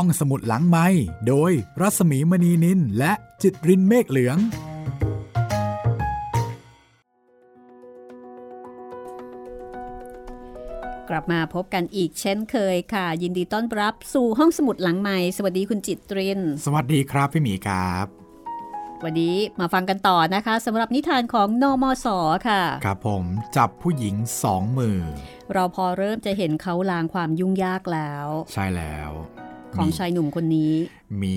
ห้องสมุดหลังไม้โดยรัสมีมณีนินและจิตรินเมฆเหลือง กลับมาพบกันอีกเช่นเคยค่ะ ยินดีต้อนรับสู่ห้องสมุดหลังใหม่สวัสดีคุณจิตริน สวัสดีครับพี่หมีครับ วันนี้มาฟังกันต่อนะคะสำหรับนิทานของนอมศค่ะ ครับผมจับผู้หญิงสองมือ เราพอเริ่มจะเห็นเขาลางความยุ่งยากแล้ว ใช่แล้ว ของชายหนุ่มคนนี้ มี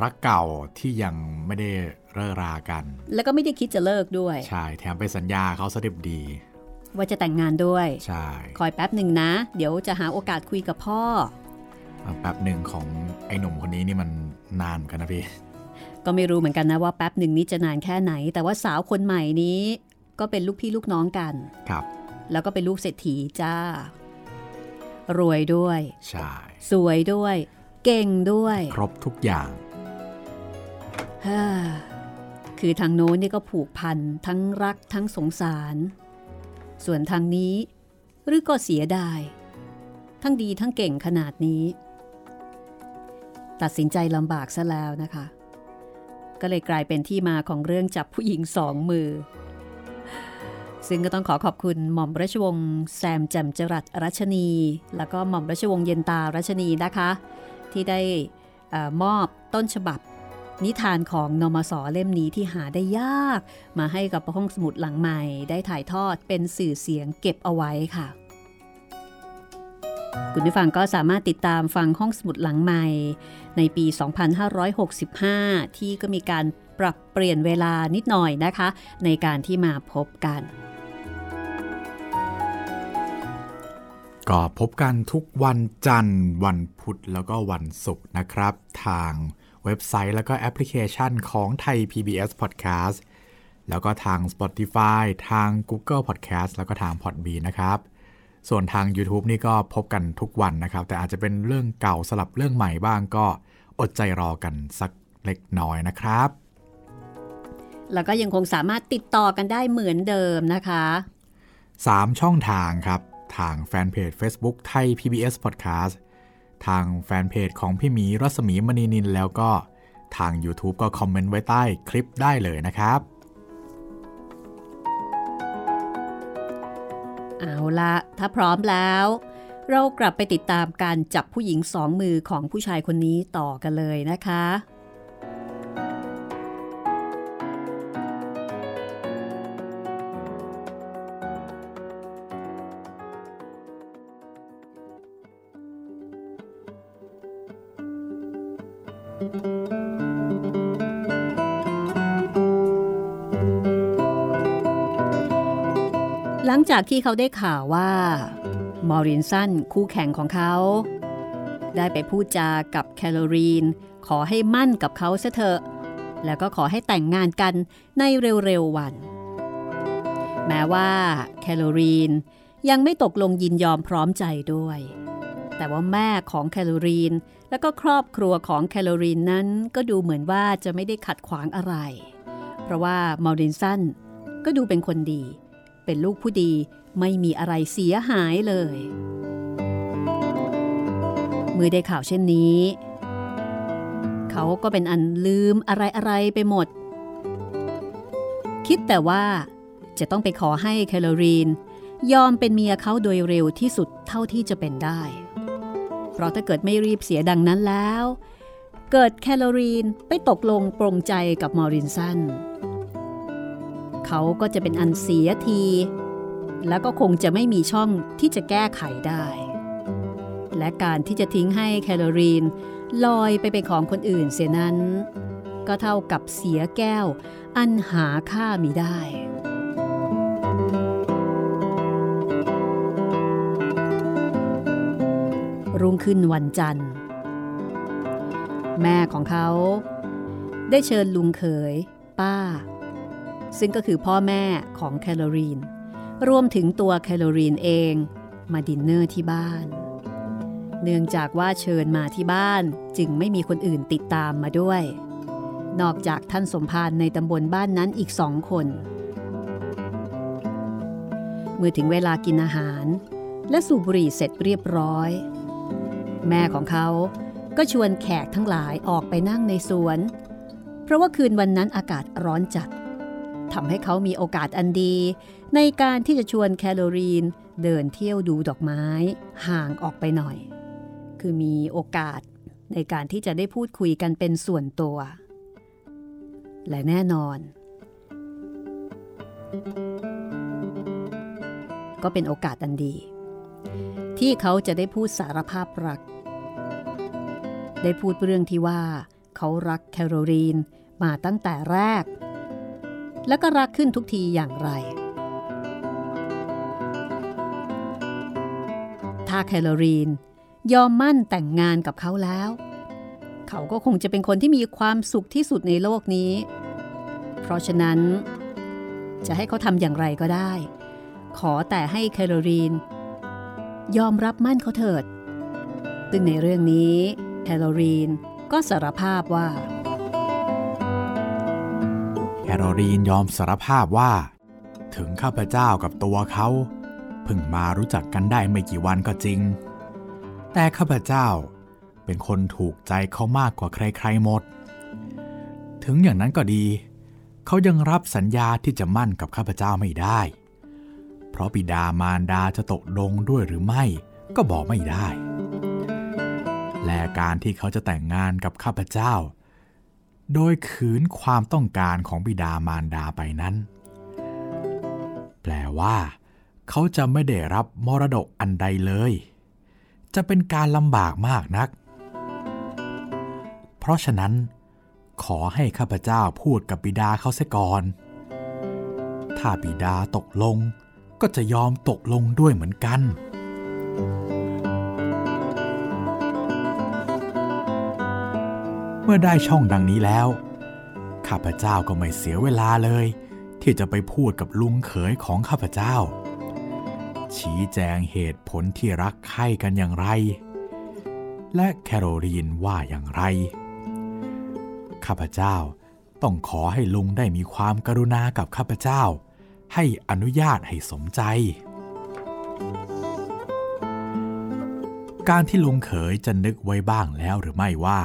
รักเก่าที่ยังไม่ได้เลิกรากัน แล้วก็ไม่ได้คิดจะเลิกด้วย ใช่ แถมไปสัญญาเขาสดิบดี ว่าจะแต่งงานด้วย ใช่ คอยแป๊บหนึ่งนะ เดี๋ยวจะหาโอกาสคุยกับพ่อ แป๊บหนึ่งของไอ้หนุ่มคนนี้นี่มันนานกันนะพี่ ก็ไม่รู้เหมือนกันนะว่าแป๊บหนึ่งนี้จะนานแค่ไหน แต่ว่าสาวคนใหม่นี้ ก็เป็นลูกพี่ลูกน้องกัน ครับ แล้วก็เป็นลูกเศรษฐีจ้ารวยด้วย ใช่ สวยด้วย เก่งด้วย ครบทุกอย่างฮ่าคือทางโน้นนี่ก็ผูกพันทั้งรักทั้งสงสาร ส่วนทางนี้ หรือก็เสียดาย ทั้งดีทั้งเก่งขนาดนี้ ตัดสินใจลำบากซะแล้วนะคะ ก็เลยกลายเป็นที่มาของเรื่องจับผู้หญิงสองมือ ซึ่งก็ต้องขอขอบคุณหม่อมราชวงศ์แซมแจ่มจรัสรัชนี แล้วก็หม่อมราชวงศ์เย็นตารัชนีนะคะ ที่ได้มอบต้นฉบับ นิทานของนมสเล่มนี้ที่หาได้ยาก มาให้กับห้องสมุดหลังใหม่ ได้ถ่ายทอดเป็นสื่อเสียงเก็บเอาไว้ค่ะ คุณผู้ฟังก็สามารถติดตามฟังห้องสมุดหลังใหม่ ในปี 2565 ที่ก็มีการปรับเปลี่ยนเวลานิดหน่อยนะคะ ในการที่มาพบกัน ก็พบกันทุกวันจันทร์ วันพุธแล้วก็วันศุกร์นะครับ ทางเว็บไซต์แล้วก็แอปพลิเคชันของไทย PBS Podcast แล้วก็ทาง Spotify ทาง Google Podcast แล้วก็ทาง Podbean นะครับ ส่วนทาง YouTube นี่ก็พบกันทุกวันนะครับ แต่อาจจะเป็นเรื่องเก่าสลับเรื่องใหม่บ้างก็อดใจรอกันสักเล็กน้อยนะครับ แล้วก็ยังคงสามารถติดต่อกันได้เหมือนเดิมนะคะ 3 ช่องทางครับ ทางแฟนเพจ Facebook ไทย PBS Podcast ทางแฟนเพจของพี่หมีรัศมีมณีนินแล้วก็ทาง YouTube ก็คอมเมนต์ไว้ใต้คลิปได้เลยนะครับ เอาละถ้าพร้อมแล้ว เรากลับไปติดตามการจับผู้หญิงสองมือของผู้ชายคนนี้ต่อกันเลยนะคะ หลังจากที่เขาได้ข่าวว่ามอรินสันคู่แข่งของเขา ได้ไปพูดจากับแคโรรีน ขอให้มั่นกับเขาซะเถอะ แล้วก็ขอให้แต่งงานกันในเร็วๆวัน แม้ว่าแคโรรีนยังไม่ตกลงยินยอมพร้อมใจด้วย แต่ว่าแม่ของแคโรรีน และก็ครอบครัวของแคโรรีนนั้นก็ดูเหมือนว่าจะไม่ได้ขัดขวางอะไร เพราะว่ามอรินสันก็ดูเป็นคนดี เป็นลูกผู้ดีไม่มีอะไรเสียหายเลย เมื่อได้ข่าวเช่นนี้ เขาก็เป็นอันลืมอะไรๆไปหมด คิดแต่ว่าจะต้องไปขอให้แคโรรีนยอมเป็นเมียเขาโดยเร็วที่สุดเท่าที่จะเป็นได้ เพราะถ้าเกิดไม่รีบเสียดังนั้นแล้ว เกิดแคโรรีนไปตกลงปรงใจกับมอรินสันเขาก็จะเป็นอันเสียที แล้วก็คงจะไม่มีช่องที่จะแก้ไขได้ และการที่จะทิ้งให้แคโรรีนลอยไปเป็นของคนอื่นเสียนั้น ก็เท่ากับเสียแก้วอันหาค่ามิได้ รุ่งขึ้นวันจันทร์ แม่ของเขา ได้เชิญลุงเขย ป้า ซึ่งก็คือพ่อแม่ของแคโรลีน รวมถึงตัวแคโรลีนเองมาดินเนอร์ที่บ้าน เนื่องจากว่าเชิญมาที่บ้านจึงไม่มีคนอื่นติดตามมาด้วย นอกจากท่านสมภารในตำบลบ้านนั้นอีกสองคน เมื่อถึงเวลากินอาหาร และสูบบุหรี่เสร็จเรียบร้อย แม่ของเขาก็ชวนแขกทั้งหลายออกไปนั่งในสวน เพราะว่าคืนวันนั้นอากาศร้อนจัดทำให้เขามีโอกาสอันดี ในการที่จะชวนแคโรลีนเดินเที่ยวดูดอกไม้ห่างออกไปหน่อย คือมีโอกาสในการที่จะได้พูดคุยกันเป็นส่วนตัว และแน่นอน ก็เป็นโอกาสอันดี ที่เขาจะได้พูดสารภาพรัก ได้พูดเรื่องที่ว่า เขารักแคโรลีนมาตั้งแต่แรก แล้วก็รักขึ้นทุกทีอย่างไร ถ้าแคโรลีนยอมมั่นแต่งงานกับเขาแล้ว เขาก็คงจะเป็นคนที่มีความสุขที่สุดในโลกนี้ เพราะฉะนั้น จะให้เขาทำอย่างไรก็ได้ ขอแต่ให้แคโรลีน ยอมรับมั่นเขาเถิด ซึ่งในเรื่องนี้แคโรลีนก็สารภาพว่าแคโรลีนยอมสารภาพว่า ถึงข้าพเจ้ากับตัวเขาเพิ่งมารู้จักกันได้ไม่กี่วันก็จริง แต่ข้าพเจ้าเป็นคนถูกใจเขามากกว่าใครๆหมด ถึงอย่างนั้นก็ดี เขายังรับสัญญาที่จะมั่นกับข้าพเจ้าไม่ได้ ราะบิดามารดาจะตกลงด้วยหรือไม่ ก็บอกไม่ได้ และการที่เขาจะแต่งงานกับข้าพเจ้า โดยขืนความต้องการของบิดามารดาไปนั้น แปลว่า เขาจะไม่ได้รับมรดกอันใดเลย จะเป็นการลำบากมากนัก เพราะฉะนั้น ขอให้ข้าพเจ้าพูดกับบิดาเขาเสียก่อน ถ้าบิดาตกลง ก็จะยอมตกลงด้วยเหมือนกัน เมื่อได้ช่องดังนี้แล้ว ข้าพเจ้าก็ไม่เสียเวลาเลย ที่จะไปพูดกับลุงเขยของข้าพเจ้า ชี้แจงเหตุผลที่รักใคร่กันอย่างไร และแคโรลีนว่าอย่างไร ข้าพเจ้าต้องขอให้ลุงได้มีความกรุณากับข้าพเจ้า ให้อนุญาตให้สมใจ การที่ลุงเขยจะนึกไว้บ้างแล้วหรือไม่ว่า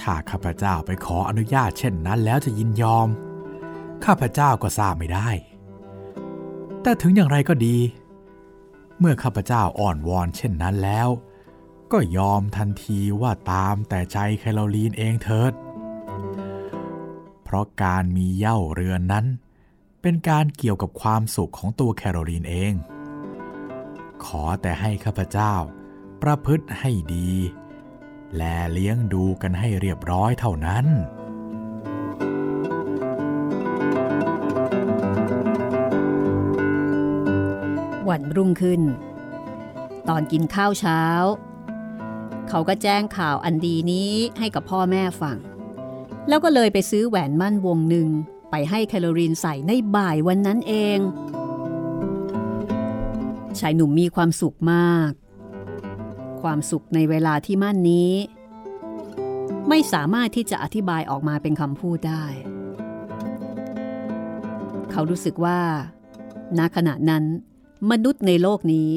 ถ้าข้าพเจ้าไปขออนุญาตเช่นนั้นแล้วจะยินยอม ข้าพเจ้าก็ทราบไม่ได้ แต่ถึงอย่างไรก็ดี เมื่อข้าพเจ้าอ่อนวอนเช่นนั้นแล้ว ก็ยอมทันทีว่าตามแต่ใจแคโรลีนเองเถิด เพราะการมีเย่าเรือนนั้น เป็นการเกี่ยวกับความสุขของตัวแคโรลีนเอง ขอแต่ให้ข้าพเจ้า ประพฤติให้ดี และเลี้ยงดูกันให้เรียบร้อยเท่านั้นวันรุ่งขึ้น ตอนกินข้าวเช้า เขาก็แจ้งข่าวอันดีนี้ให้กับพ่อแม่ฟัง แล้วก็เลยไปซื้อแหวนมั่นวงหนึ่ง ไปให้แคโรลีนใส่ในบ่ายวันนั้นเอง ชายหนุ่มมีความสุขมาก ความสุขในเวลาที่มั่นนี้ ไม่สามารถที่จะอธิบายออกมาเป็นคำพูดได้ เขารู้สึกว่า ณ ขณะนั้นมนุษย์ในโลกนี้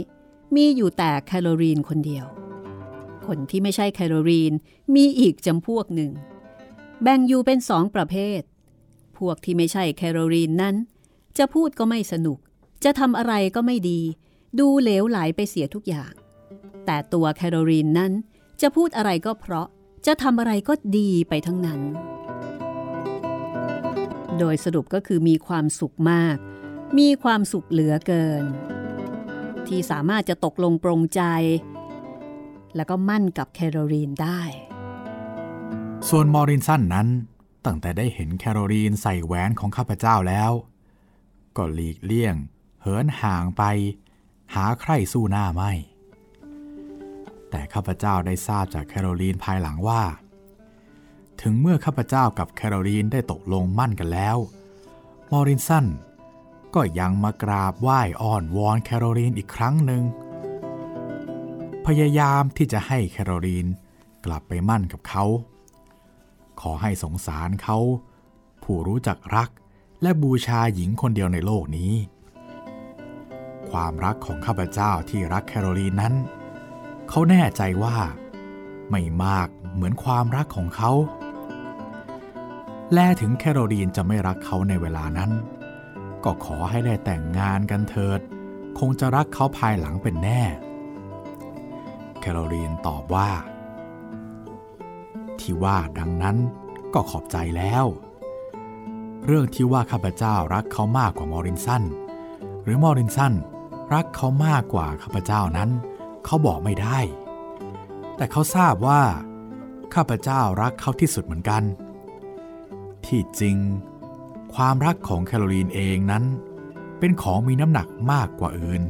มีอยู่แต่แคโรลีนคนเดียว คนที่ไม่ใช่แคโรลีนมีอีกจำพวกหนึ่ง แบ่งอยู่เป็นสองประเภท พวกที่ไม่ใช่แคโรลีนนั้น จะพูดก็ไม่สนุก จะทำอะไรก็ไม่ดี ดูเหลวไหลไปเสียทุกอย่าง แต่ตัวแคโรลีนนั้นจะพูดอะไรก็เพราะ จะทำอะไรก็ดีไปทั้งนั้น โดยสรุปก็คือมีความสุขมาก มีความสุขเหลือเกิน ที่สามารถจะตกลงปรงใจ แล้วก็มั่นกับแคโรลีนได้ ส่วนมอรินสันนั้น ตั้งแต่ได้เห็นแคโรลีนใส่แหวนของข้าพเจ้าแล้ว ก็หลีกเลี่ยง เหินห่างไป หาใคร่สู้หน้าไม่ แต่ข้าพเจ้าได้ทราบจากแคโรลีนภายหลังว่า ถึงเมื่อข้าพเจ้ากับแคโรลีนได้ตกลงหมั้นกันแล้ว มอรินสันก็ยังมากราบไหว้อ้อนวอนแคโรลีนอีกครั้งหนึ่ง พยายามที่จะให้แคโรลีนกลับไปมั่นกับเขา ขอให้สงสารเขา ผู้รู้จักรักและบูชาหญิงคนเดียวในโลกนี้ ความรักของข้าพเจ้าที่รักแคโรลีนนั้น เขาแน่ใจว่า ไม่มากเหมือนความรักของเขา แลถึงแคโรลีนจะไม่รักเขาในเวลานั้น ก็ขอให้ได้แต่งงานกันเถิด คงจะรักเขาภายหลังเป็นแน่ แคโรลีนตอบว่า ที่ว่าดังนั้นก็ขอบใจแล้ว เรื่องที่ว่าข้าพเจ้ารักเขามากกว่ามอรินสันหรือมอรินสันรักเขามากกว่าข้าพเจ้านั้น เขาบอกไม่ได้ แต่เขาทราบว่า ข้าพเจ้ารักเขาที่สุดเหมือนกัน ที่จริง ความรักของแคโรลีนเองนั้น เป็นของมีน้ำหนักมากกว่าอื่น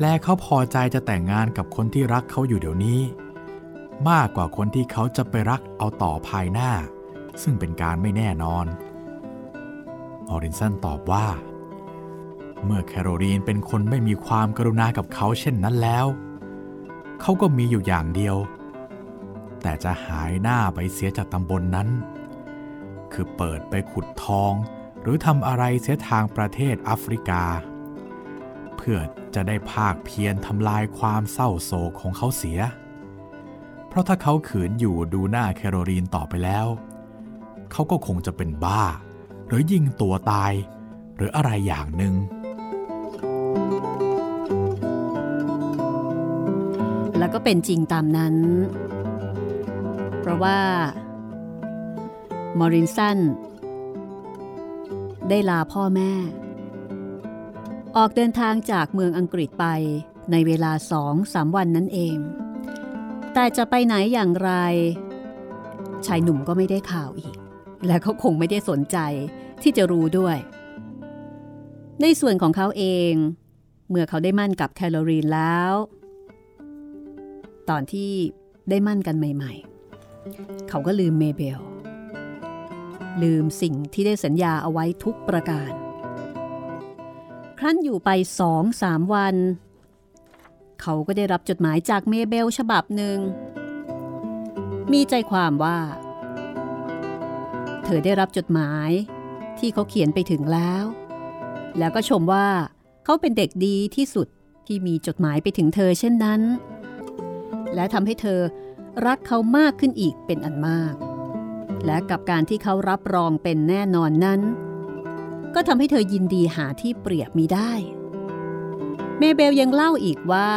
และเขาพอใจจะแต่งงานกับคนที่รักเขาอยู่เดี๋ยวนี้ มากกว่าคนที่เขาจะไปรักเอาต่อภายหน้า ซึ่งเป็นการไม่แน่นอนออรินสันตอบว่า เมื่อแคโรลีนเป็นคนไม่มีความกรุณากับเขาเช่นนั้นแล้ว เขาก็มีอยู่อย่างเดียว แต่จะหายหน้าไปเสียจากตำบลนนั้น คือเปิดไปขุดทองหรือทำอะไรเสียทางประเทศแอฟริกา เพื่อจะได้ภาคเพียรทำลายความเศร้าโศกของเขาเสีย เพราะถ้าเขาขืนอยู่ดูหน้าแคโรลีนต่อไปแล้ว เขาก็คงจะเป็นบ้า หรือยิงตัวตาย หรืออะไรอย่างหนึ่งแล้วก็เป็นจริงตามนั้น เพราะว่า มอรินสันได้ลาพ่อแม่ ออกเดินทางจากเมืองอังกฤษไปในเวลาสองสามวันนั่นเอง แต่จะไปไหนอย่างไร ชายหนุ่มก็ไม่ได้ข่าวอีก และเขาคงไม่ได้สนใจที่จะรู้ด้วย ในส่วนของเขาเอง เมื่อเขาได้มั่นกับแคลอรีนแล้ว ตอนที่ได้หมั้นกันใหม่ ๆ เขาก็ลืมเมเบล ลืมสิ่งที่ได้สัญญาเอาไว้ทุกประการ ครั้นอยู่ไปสองสามวัน เขาก็ได้รับจดหมายจากเมเบลฉบับหนึ่ง มีใจความว่า เธอได้รับจดหมายที่เขาเขียนไปถึงแล้ว แล้วก็ชมว่าเขาเป็นเด็กดีที่สุดที่มีจดหมายไปถึงเธอเช่นนั้น และทำให้เธอรักเขามากขึ้นอีกเป็นอันมาก และกับการที่เขารับรองเป็นแน่นอนนั้น ก็ทำให้เธอยินดีหาที่เปรียบมีได้ เมเบลยังเล่าอีกว่า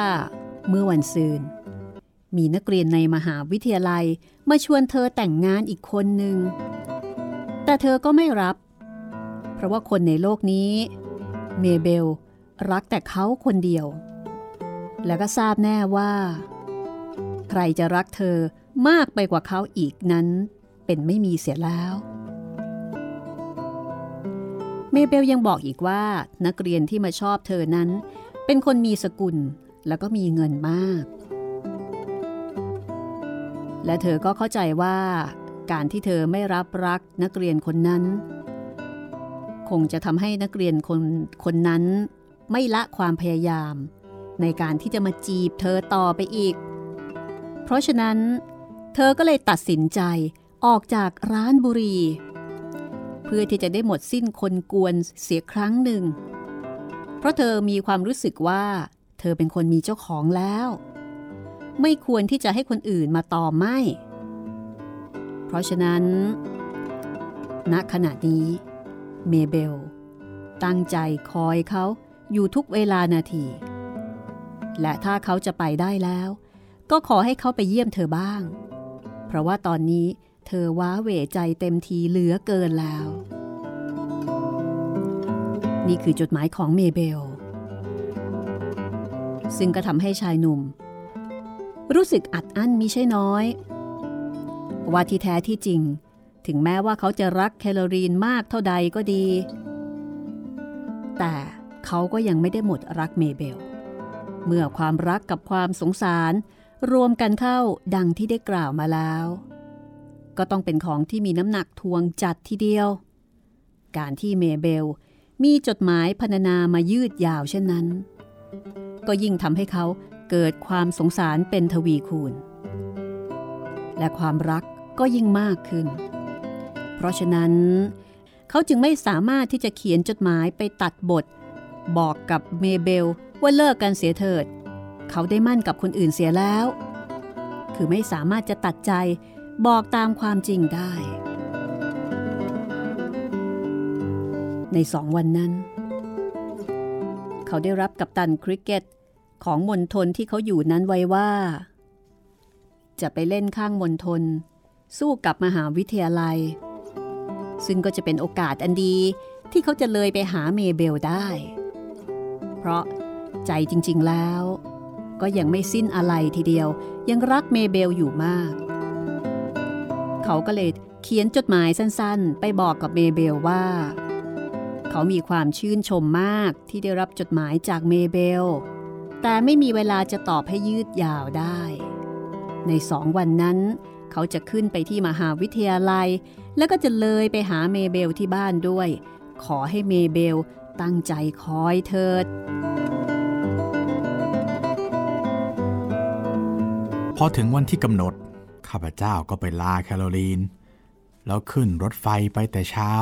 เมื่อวันซืน มีนักเรียนในมหาวิทยาลัยมาชวนเธอแต่งงานอีกคนหนึ่ง แต่เธอก็ไม่รับ เพราะว่าคนในโลกนี้ เมเบลรักแต่เขาคนเดียว แล้วก็ทราบแน่ว่า ใครจะรักเธอมากไปกว่าเขาอีกนั้น เป็นไม่มีเสียแล้ว เมเบลยังบอกอีกว่านักเรียนที่มาชอบเธอนั้น เป็นคนมีสกุลแล้วก็มีเงินมาก และเธอก็เข้าใจว่า การที่เธอไม่รับรักนักเรียนคนนั้น คงจะทำให้นักเรียนคนคนนั้นไม่ละความพยายาม ในการที่จะมาจีบเธอต่อไปอีก เพราะฉะนั้น เธอก็เลยตัดสินใจออกจากร้านบุรี เพื่อที่จะได้หมดสิ้นคนกวนเสียครั้งหนึ่ง เพราะเธอมีความรู้สึกว่า เธอเป็นคนมีเจ้าของแล้ว ไม่ควรที่จะให้คนอื่นมาต่อไม่ เพราะฉะนั้น ณขณะนี้เมเบล ตั้งใจคอยเขาอยู่ทุกเวลานาที และถ้าเขาจะไปได้แล้ว ก็ขอให้เขาไปเยี่ยมเธอบ้าง เพราะว่าตอนนี้เธอว้าเหวใจเต็มทีเหลือเกินแล้ว นี่คือจดหมายของเมเบล ซึ่งก็ทำให้ชายหนุ่ม รู้สึกอัดอั้นมิใช่น้อย ว่าที่แท้ที่จริง ถึงแม้ว่าเขาจะรักแคโรลีนมากเท่าใดก็ดี แต่เขาก็ยังไม่ได้หมดรักเมเบล เมื่อความรักกับความสงสารรวมกันเข้าดังที่ได้กล่าวมาแล้ว ก็ต้องเป็นของที่มีน้ำหนักถ่วงจัดทีเดียว การที่เมเบล มีจดหมายพรรณนามายืดยาวเช่นนั้น ก็ยิ่งทำให้เขาเกิดความสงสารเป็นทวีคูณ และความรักก็ยิ่งมากขึ้น เพราะฉะนั้นเขาจึงไม่สามารถที่จะเขียนจดหมายไปตัดบท บอกกับเมเบลว่าเลิกกันเสียเถิด เขาได้มั่นกับคนอื่นเสียแล้ว คือไม่สามารถจะตัดใจบอกตามความจริงได้ ในสองวันนั้น เขาได้รับกัปตันคริกเก็ตของมณฑลที่เขาอยู่นั้นไว้ว่า จะไปเล่นข้างมณฑลสู้กับมหาวิทยาลัย ซึ่งก็จะเป็นโอกาสอันดีที่เขาจะเลยไปหาเมเบลได้ เพราะใจจริงๆแล้ว ก็ยังไม่สิ้นอาลัยทีเดียว ยังรักเมเบลอยู่มาก เขาก็เลยเขียนจดหมายสั้นๆ ไปบอกกับเมเบลว่า เขามีความชื่นชมมากที่ได้รับจดหมายจากเมเบล แต่ไม่มีเวลาจะตอบให้ยืดยาวได้ ในสองวันนั้น เขาจะขึ้นไปที่มหาวิทยาลัย แล้วก็จะเลยไปหาเมเบลที่บ้านด้วย ขอให้เมเบลตั้งใจคอยเถิด พอถึงวันที่กำหนด ข้าพเจ้าก็ไปลาแคโรลีน แล้วขึ้นรถไฟไปแต่เช้า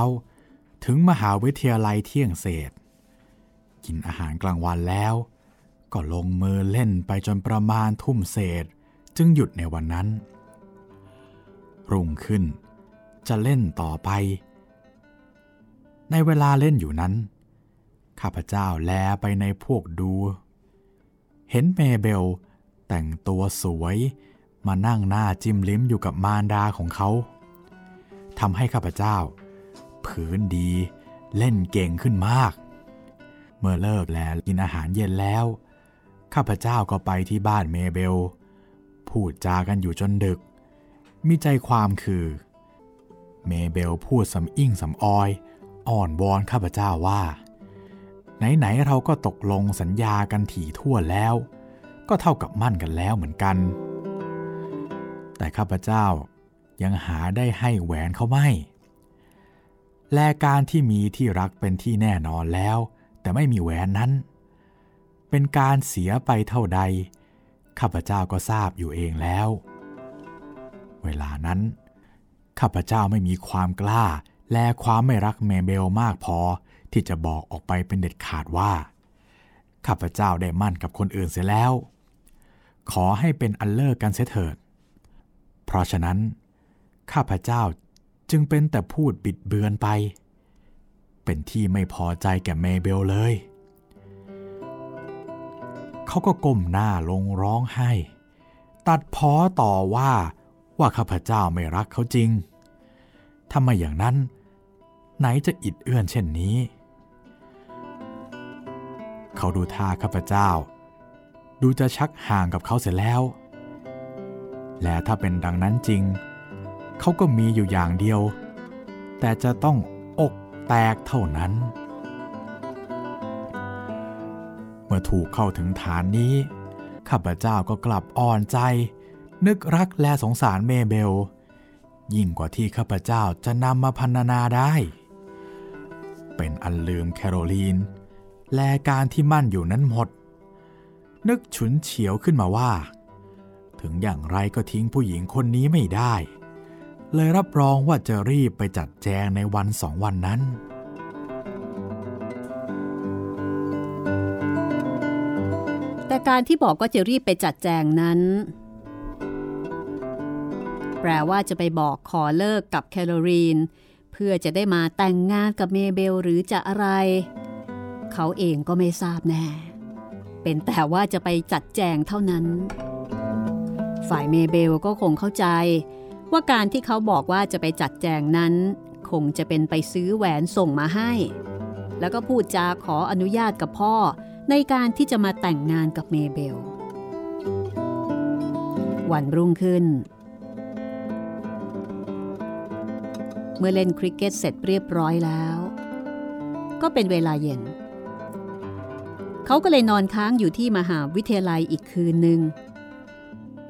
ถึงมหาวิทยาลัยเที่ยงเศษ กินอาหารกลางวันแล้ว ก็ลงมือเล่นไปจนประมาณทุ่มเศษ จึงหยุดในวันนั้น รุ่งขึ้น จะเล่นต่อไป ในเวลาเล่นอยู่นั้น ข้าพเจ้าแลไปในพวกดู เห็นเมเบลแต่งตัวสวยมานั่งหน้าจิ้มลิ้มอยู่กับมารดาของเขาทำให้ข้าพเจ้า ฝีมือดี เล่นเก่งขึ้นมาก เมื่อเลิกแล้วกินอาหารเย็นแล้ว ข้าพเจ้าก็ไปที่บ้านเมเบล พูดจากันอยู่จนดึก มีใจความคือ เมเบลพูดสำอิ่งสำออย อ่อนวอนข้าพเจ้าว่า ไหนๆเราก็ตกลงสัญญากันถี่ทั่วแล้ว ก็เท่ากับมั่นกันแล้วเหมือนกัน แต่ข้าพเจ้ายังหาได้ให้แหวนเขาไม่ และการที่มีที่รักเป็นที่แน่นอนแล้ว แต่ไม่มีแหวนนั้น เป็นการเสียไปเท่าใด ข้าพเจ้าก็ทราบอยู่เองแล้ว เวลานั้น ข้าพเจ้าไม่มีความกล้า และความไม่รักเมเบลมากพอที่จะบอกออกไปเป็นเด็ดขาดว่า ข้าพเจ้าได้มั่นกับคนอื่นเสียแล้ว ขอให้เป็นอันเลิกกันเสียเถิด เพราะฉะนั้น ข้าพเจ้า จึงเป็นแต่พูดบิดเบือนไป เป็นที่ไม่พอใจแก่เมเบลเลย เขาก็ก้มหน้าลงร้องไห้ ตัดพ้อต่อว่าว่าข้าพเจ้าไม่รักเขาจริงทำไมอย่างนั้น ไหนจะอิดเอื้อนเช่นนี้ เขาดูท่าข้าพเจ้า ดูจะชักห่างกับเขาเสียแล้ว และถ้าเป็นดังนั้นจริงเขาก็มีอยู่อย่างเดียว แต่จะต้องอกแตกเท่านั้น เมื่อถูกเข้าถึงฐานนี้ ข้าพเจ้าก็กลับอ่อนใจ นึกรักและสงสารเมเบล ยิ่งกว่าที่ข้าพเจ้าจะนำมาพันนาได้ เป็นอันลืมแคโรลีน และการที่มั่นอยู่นั้นหมด นึกฉุนเฉียวขึ้นมาว่า ถึงอย่างไรก็ทิ้งผู้หญิงคนนี้ไม่ได้ เลยรับรองว่าจะรีบไปจัดแจงในวันสองวันนั้น แต่การที่บอกว่าจะรีบไปจัดแจงนั้น แปลว่าจะไปบอกขอเลิกกับแคโรลีน เพื่อจะได้มาแต่งงานกับเมเบลหรือจะอะไร เขาเองก็ไม่ทราบแน่ เป็นแต่ว่าจะไปจัดแจงเท่านั้น ฝ่ายเมเบลก็คงเข้าใจ ว่าการที่เขาบอกว่าจะไปจัดแจงนั้น คงจะเป็นไปซื้อแหวนส่งมาให้ แล้วก็พูดจาขออนุญาตกับพ่อในการที่จะมาแต่งงานกับเมเบล วันรุ่งขึ้น เมื่อเล่นคริกเก็ตเสร็จเรียบร้อยแล้ว ก็เป็นเวลาเย็น เขาก็เลยนอนค้างอยู่ที่มหาวิทยาลัยอีกคืนหนึ่ง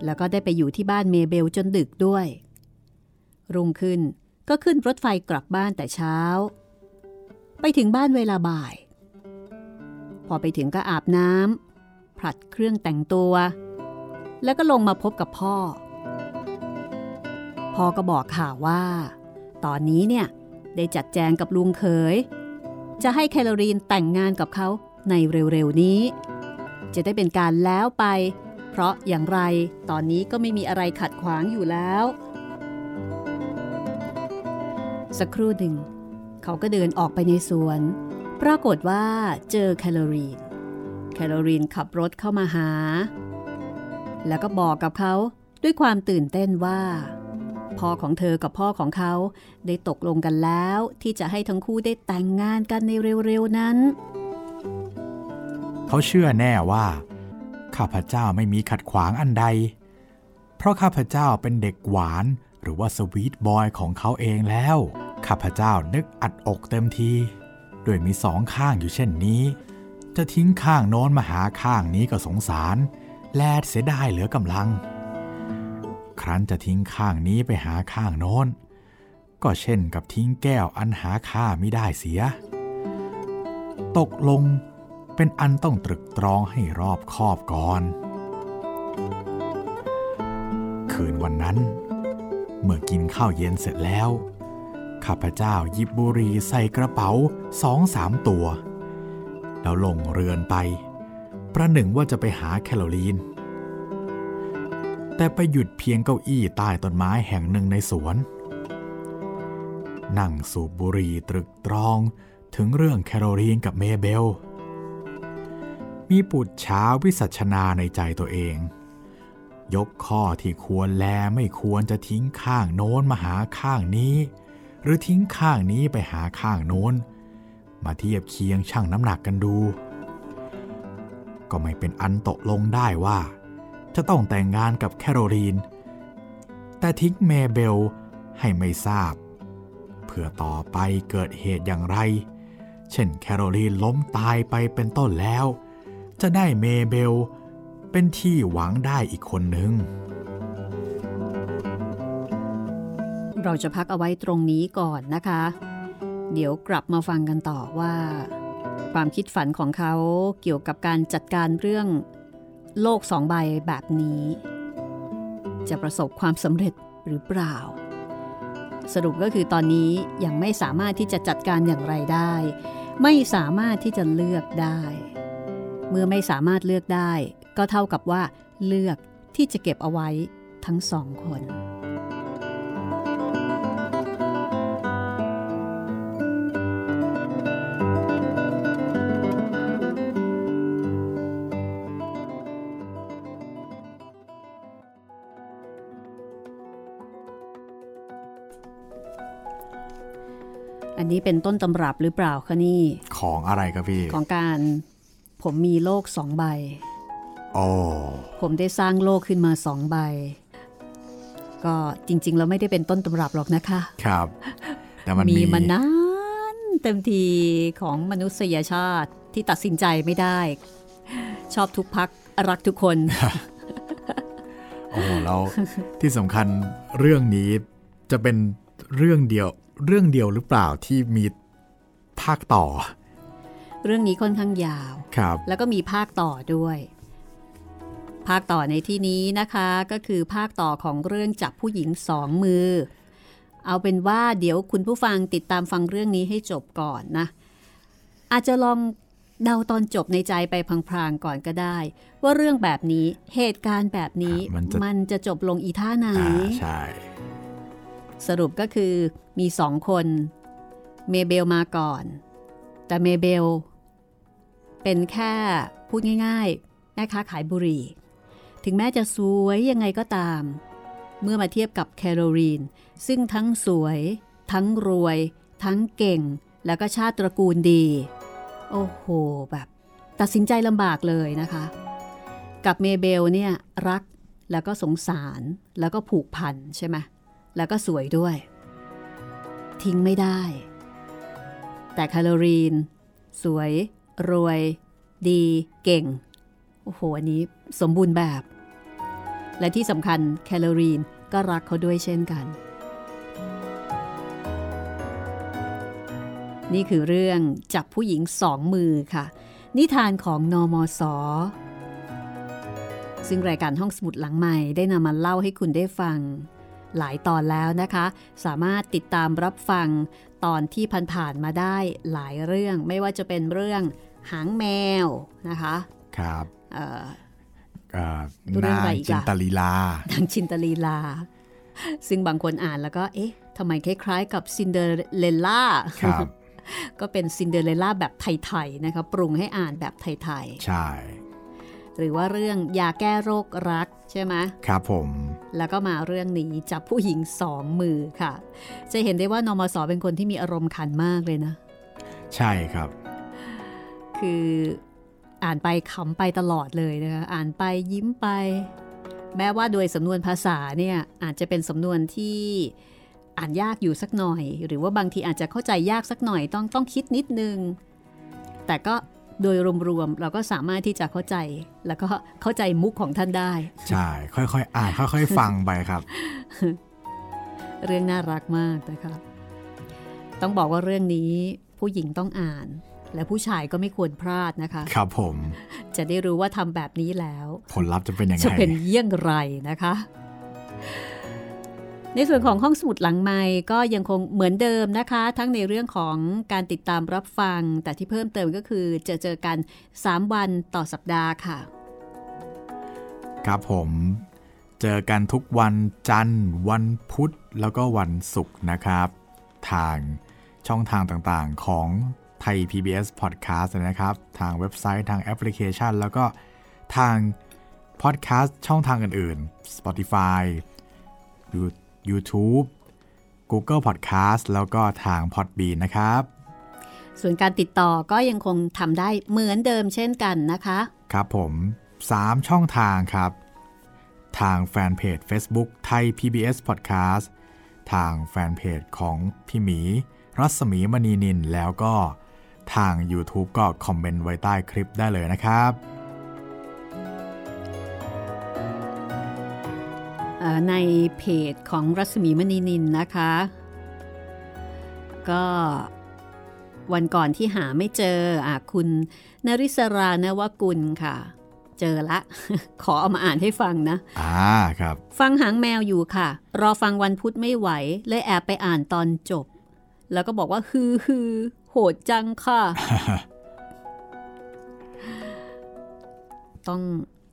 แล้วก็ได้ไปอยู่ที่บ้านเมเบลจนดึกด้วย รุ่งขึ้นก็ขึ้นรถไฟกลับบ้านแต่เช้า ไปถึงบ้านเวลาบ่าย พอไปถึงก็อาบน้ำผลัดเครื่องแต่งตัว แล้วก็ลงมาพบกับพ่อ พ่อก็บอกข่าวว่า ตอนนี้เนี่ยได้จัดแจงกับลุงเขย จะให้แคลอรีนแต่งงานกับเขาในเร็วๆนี้ จะได้เป็นการแล้วไป เพราะอย่างไรตอนนี้ก็ไม่มีอะไรขัดขวางอยู่แล้ว สักครู่หนึ่ง เขาก็เดินออกไปในสวน ปรากฏว่าเจอแคลอรีน แคลอรีนขับรถเข้ามาหา แล้วก็บอกกับเขาด้วยความตื่นเต้นว่า พ่อของเธอกับพ่อของเขาได้ตกลงกันแล้วที่จะให้ทั้งคู่ได้แต่งงานกันในเร็วๆนั้น เขาเชื่อแน่ว่า ข้าพเจ้าไม่มีขัดขวางอันใด เพราะข้าพเจ้าเป็นเด็กหวาน หรือว่าสวีทบอยของเขาเองแล้ว ข้าพเจ้านึกอัดอกเต็มทีด้วยมีสองข้างอยู่เช่นนี้ จะทิ้งข้างโน้นมาหาข้างนี้ก็สงสาร แลดเสียดายเหลือกำลัง ครั้นจะทิ้งข้างนี้ไปหาข้างโน้น ก็เช่นกับทิ้งแก้วอันหาค่าไม่ได้เสีย ตกลงเป็นอันต้องตรึกตรองให้รอบคอบก่อน คืนวันนั้น เมื่อกินข้าวเย็นเสร็จแล้ว ข้าพเจ้าหยิบบุหรี่ใส่กระเป๋าสองสามตัว แล้วลงเรือนไป ประหนึ่งว่าจะไปหาแคโรลีน แต่ไปหยุดเพียงเก้าอี้ใต้ต้นไม้แห่งหนึ่งในสวน นั่งสูบบุหรี่ตรึกตรองถึงเรื่องแคโรลีนกับเมเบล มีปุจฉาวิสัชนาในใจตัวเอง ยกข้อที่ควรแลไม่ควรจะทิ้งข้างโน้นมาหาข้างนี้ หรือทิ้งข้างนี้ไปหาข้างโน้น มาเทียบเคียงชั่งน้ำหนักกันดู ก็ไม่เป็นอันตกลงได้ว่า จะต้องแต่งงานกับแคโรลีน แต่ทิ้งเมเบลให้ไม่ทราบ เพื่อต่อไปเกิดเหตุอย่างไร เช่นแคโรลีนล้มตายไปเป็นต้นแล้ว จะได้เมเบล เป็นที่หวังได้อีกคนหนึ่งเราจะพักเอาไว้ตรงนี้ก่อนนะคะ เดี๋ยวกลับมาฟังกันต่อว่า ความคิดฝันของเขาเกี่ยวกับการจัดการเรื่องโลกสองใบแบบนี้ จะประสบความสำเร็จหรือเปล่า สรุปก็คือตอนนี้ยังไม่สามารถที่จะจัดการอย่างไรได้ ไม่สามารถที่จะเลือกได้ เมื่อไม่สามารถเลือกได้ ก็เท่ากับว่าเลือกที่จะเก็บเอาไว้ทั้งสองคน อันนี้เป็นต้นตำรับหรือเปล่าคะนี่ ของอะไรครับพี่ ของการผมมีโลกสองใบโอ้ ผมได้สร้างโลกขึ้นมาสองใบ ก็จริง ๆ แล้วไม่ได้เป็นต้นตำรับหรอกนะคะ ครับ แต่มันมีมีมานานเต็มทีของมนุษยชาติที่ตัดสินใจไม่ได้ ชอบทุกพักรักทุกคน โอ้แล้วที่สำคัญเรื่องนี้จะเป็นเรื่องเดียวเรื่องเดียวหรือเปล่าที่มีภาคต่อ เรื่องนี้ค่อนข้างยาวครับแล้วก็มีภาคต่อด้วย ภาคต่อในที่นี้นะคะก็คือภาคต่อของเรื่องจับผู้หญิงสองมือ เอาเป็นว่าเดี๋ยวคุณผู้ฟังติดตามฟังเรื่องนี้ให้จบก่อนนะ อาจจะลองเดาตอนจบในใจไปพลางๆก่อนก็ได้ ว่าเรื่องแบบนี้เหตุการณ์แบบนี้อะมันจะมันจะจบลงอีท่าไหนอ่าใช่สรุปก็คือมีสองคน เมเบลมาก่อน แต่เมเบล เป็นแค่พูดง่าย ๆ แม่ค้าขายบุหรี่ ถึงแม้จะสวยยังไงก็ตาม เมื่อมาเทียบกับแคโรลีน ซึ่งทั้งสวย ทั้งรวย ทั้งเก่ง แล้วก็ชาติตระกูลดี โอ้โห แบบ ตัดสินใจลำบากเลยนะคะ กับเมเบลเนี่ยรักแล้วก็สงสารแล้วก็ผูกพันใช่ไหมแล้วก็สวยด้วย ทิ้งไม่ได้ แต่แคลอรีน สวย รวย ดี เก่งโอ้โหอันนี้สมบูรณ์แบบ และที่สำคัญแคลอรีนก็รักเขาด้วยเช่นกัน นี่คือเรื่องจับผู้หญิงสองมือค่ะ นิทานของนอมศซึ่งรายการห้องสมุดหลังใหม่ได้นำมาเล่าให้คุณได้ฟัง หลายตอนแล้วนะคะ สามารถติดตามรับฟังตอนที่ผ่านๆมาได้หลายเรื่อง ไม่ว่าจะเป็นเรื่องหางแมวนะคะ ครับ นาอะไรงอีกจินล่ะตลีลานางชินตลีลา ซึ่งบางคนอ่านแล้วก็ เอ๊ะทำไมคล้ายๆ กับซินเดอเรลล่าครับก็เป็นซินเดอเรลล่าแบบไทยๆนะคะปรุงให้อ่านแบบไทยใช่ๆหรือว่าเรื่องยาแก้โรครักใช่ไหมครับผม แล้วก็มาเรื่องนี้จับผู้หญิงสองมือค่ะ จะเห็นได้ว่านมสเป็นคนที่มีอารมณ์ขันมากเลยนะ ใช่ครับ คือ อ่านไปขำไปตลอดเลยนะคะอ่านไปยิ้มไป แม้ว่าโดยสำนวนภาษาเนี่ยอาจจะเป็นสำนวนที่อ่านยากอยู่สักหน่อย หรือว่าบางทีอาจจะเข้าใจยากสักหน่อยต้องต้องคิดนิดนึง แต่ก็โดยรวมๆเราก็สามารถที่จะเข้าใจแล้วก็เข้าใจมุกของท่านได้ ใช่ ค่อยๆ อ่านค่อยๆ ฟังไปครับ เรื่องน่ารักมากนะคะต้องบอกว่าเรื่องนี้ผู้หญิงต้องอ่าน และผู้ชายก็ไม่ควรพลาดนะคะ ครับผม จะได้รู้ว่าทำแบบนี้แล้ว ผลลัพธ์จะเป็นยังไง จะเป็นเยี่ยงไรนะคะ ในส่วนของห้องสมุดหลังไม้ก็ยังคงเหมือนเดิมนะคะ ทั้งในเรื่องของการติดตามรับฟัง แต่ที่เพิ่มเติมก็คือจะเจอกัน 3 วันต่อสัปดาห์ค่ะ ครับผมเจอกันทุกวันจันทร์ วันพุธแล้วก็วันศุกร์นะครับ ทางช่องทางต่างๆของ ไทย PBS Podcast นะครับ ทางเว็บไซต์ทางแอปพลิเคชัน แล้วก็ทางพอดแคสต์ช่องทางอื่นๆ Spotify You- YouTube Google Podcast แล้วก็ทาง Podbean นะครับ ส่วนการติดต่อก็ยังคงทำได้เหมือนเดิมเช่นกันนะคะ ครับผม 3 ช่องทางครับ ทางแฟนเพจ Facebook ไทย PBS Podcast ทางแฟนเพจของพี่หมี รัศมีมณีนินแล้วก็ ทาง YouTube ก็คอมเมนต์ไว้ใต้คลิปได้เลยนะครับเอ่อในเพจของรัศมีมณีนินนะคะ ก็วันก่อนที่หาไม่เจออะคุณนริศรานวกุลค่ะ เจอละ ขอเอามาอ่านให้ฟังนะอ่าครับ ฟังหางแมวอยู่ค่ะ รอฟังวันพุธไม่ไหว เลยแอบไปอ่านตอนจบ แล้วก็บอกว่าฮือฮือโห ดจังค่ะ ต้อง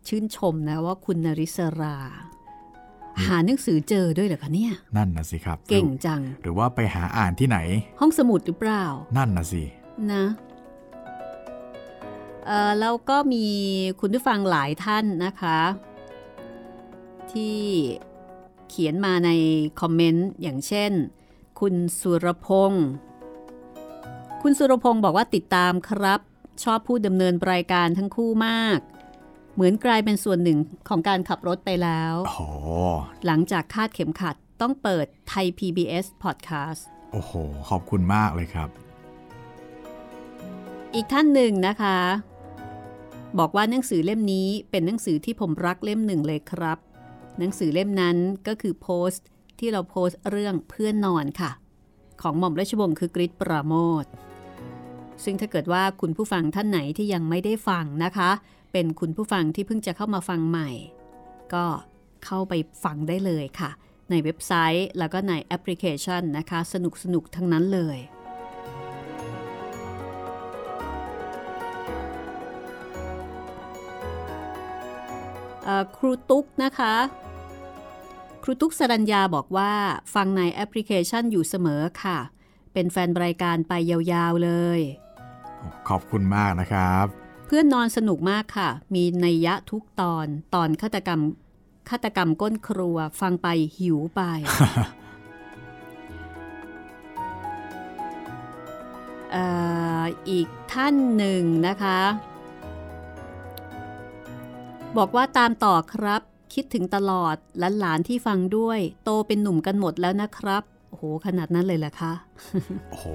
ชื่นชมนะว่าคุณนริศรา หาหนังสือเจอด้วยเหรอคะเนี่ย นั่นนะสิครับ เก่งจัง หรือว่าไปหาอ่านที่ไหน ห้องสมุดหรือเปล่า นั่นนะสินะเอ่อแล้วก็มีคุณผู้ฟังหลายท่านนะคะ ที่เขียนมาในคอมเมนต์อย่างเช่น คุณสุรพงศ์ คุณสุรพงศ์บอกว่าติดตามครับ ชอบผู้ดำเนินรายการทั้งคู่มาก เหมือนกลายเป็นส่วนหนึ่งของการขับรถไปแล้วโอ้โหหลังจากคาดเข็มขัดต้องเปิดไทย PBS Podcast โอ้โห ขอบคุณมากเลยครับ อีกท่านหนึ่งนะคะ บอกว่าหนังสือเล่มนี้เป็นหนังสือที่ผมรักเล่มหนึ่งเลยครับ หนังสือเล่มนั้นก็คือโพสต์ที่เราโพสต์เรื่องเพื่อนนอนค่ะ ของหม่อมราชวงศ์คือกริชปราโมทซึ่งถ้าเกิดว่าคุณผู้ฟังท่านไหนที่ยังไม่ได้ฟังนะคะ เป็นคุณผู้ฟังที่เพิ่งจะเข้ามาฟังใหม่ ก็เข้าไปฟังได้เลยค่ะ ในเว็บไซต์แล้วก็ในแอปพลิเคชันนะคะ สนุกสนุกทั้งนั้นเลย ครูตุ๊กนะคะ ครูตุ๊กสรัญญาบอกว่า ฟังในแอปพลิเคชันอยู่เสมอค่ะ เป็นแฟนรายการไปยาวๆเลย ขอบคุณมากนะครับ เพื่อนนอนสนุกมากค่ะ มีนัยยะทุกตอนตอนฆาตกรรมฆาตกรรมก้นครัว ฟังไปหิวไปเอ่ออีกท่านหนึ่งนะคะ บอกว่าตามต่อครับ คิดถึงตลอดหลานๆที่ฟังด้วย โตเป็นหนุ่มกันหมดแล้วนะครับโอ้โหขนาดนั้นเลยเหรอคะโอ้โห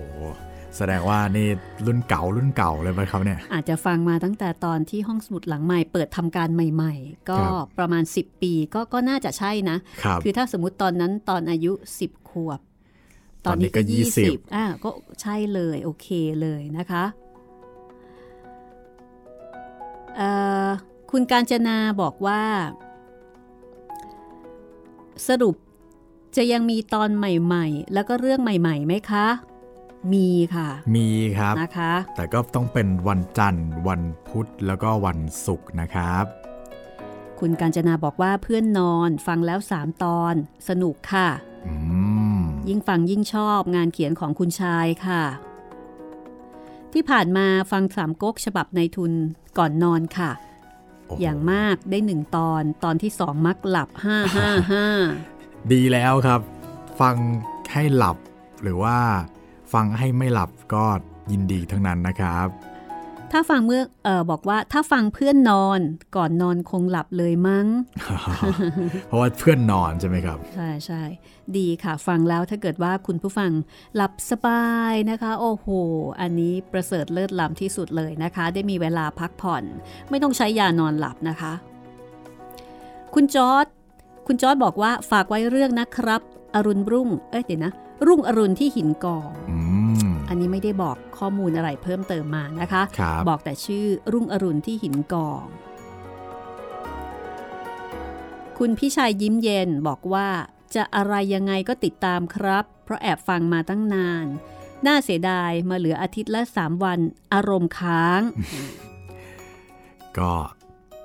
แสดงว่านี่รุ่นเก่ารุ่นเก่าเลยไหมครับเนี่ย อาจจะฟังมาตั้งแต่ตอนที่ห้องสมุดหลังใหม่เปิดทำการใหม่ ๆ ก็ครับประมาณ 10 ปีก็ก็น่าจะใช่นะครับคือถ้าสมมติตอนนั้นตอนอายุ 10ขวบ ตอนนี้ก็ 20อ่าก็ใช่เลยโอเคเลยนะคะเอ่อคุณการจนาบอกว่า สรุป จะยังมีตอนใหม่ๆ แล้วก็เรื่องใหม่ๆไหมคะ มีค่ะ มีครับนะคะ แต่ก็ต้องเป็นวันจันทร์ วันพุธแล้วก็วันศุกร์นะครับ คุณการจนาบอกว่าเพื่อนนอนฟังแล้วสามตอน สนุกค่ะอืมยิ่งฟังยิ่งชอบงานเขียนของคุณชายค่ะ ที่ผ่านมาฟังสามก๊กฉบับในทุนก่อนนอนค่ะโอ้โหอย่างมากได้หนึ่งตอนตอนที่สองมักหลับห้าห้าห้าดีแล้วครับ ฟังให้หลับหรือว่าฟังให้ไม่หลับก็ยินดีทั้งนั้นนะครับ ถ้าฟังเมื่อเออบอกว่าถ้าฟังเพื่อนนอนก่อนนอนคงหลับเลยมั้ง เพราะว่าเพื่อนนอนใช่ไหมครับ ใช่ใช่ดีค่ะ ฟังแล้วถ้าเกิดว่าคุณผู้ฟังหลับสบายนะคะ โอ้โห อันนี้ประเสริฐเลิศล้ำที่สุดเลยนะคะ ได้มีเวลาพักผ่อน ไม่ต้องใช้ยานอนหลับนะคะ คุณจอร์ดคุณจอร์ดบอกว่าฝากไว้เรื่องนะครับ อรุณรุ่ง เอ้ยเดี๋ยวนะ รุ่งอรุณที่หินกอง อืมอันนี้ไม่ได้บอกข้อมูลอะไรเพิ่มเติมมานะคะครับบอกแต่ชื่อรุ่งอรุณที่หินกอง คุณพี่ชายยิ้มเย็นบอกว่าจะอะไรยังไงก็ติดตามครับ เพราะแอบฟังมาตั้งนาน น่าเสียดายมาเหลืออาทิตย์ละ 3 วันอารมณ์ค้าง ก็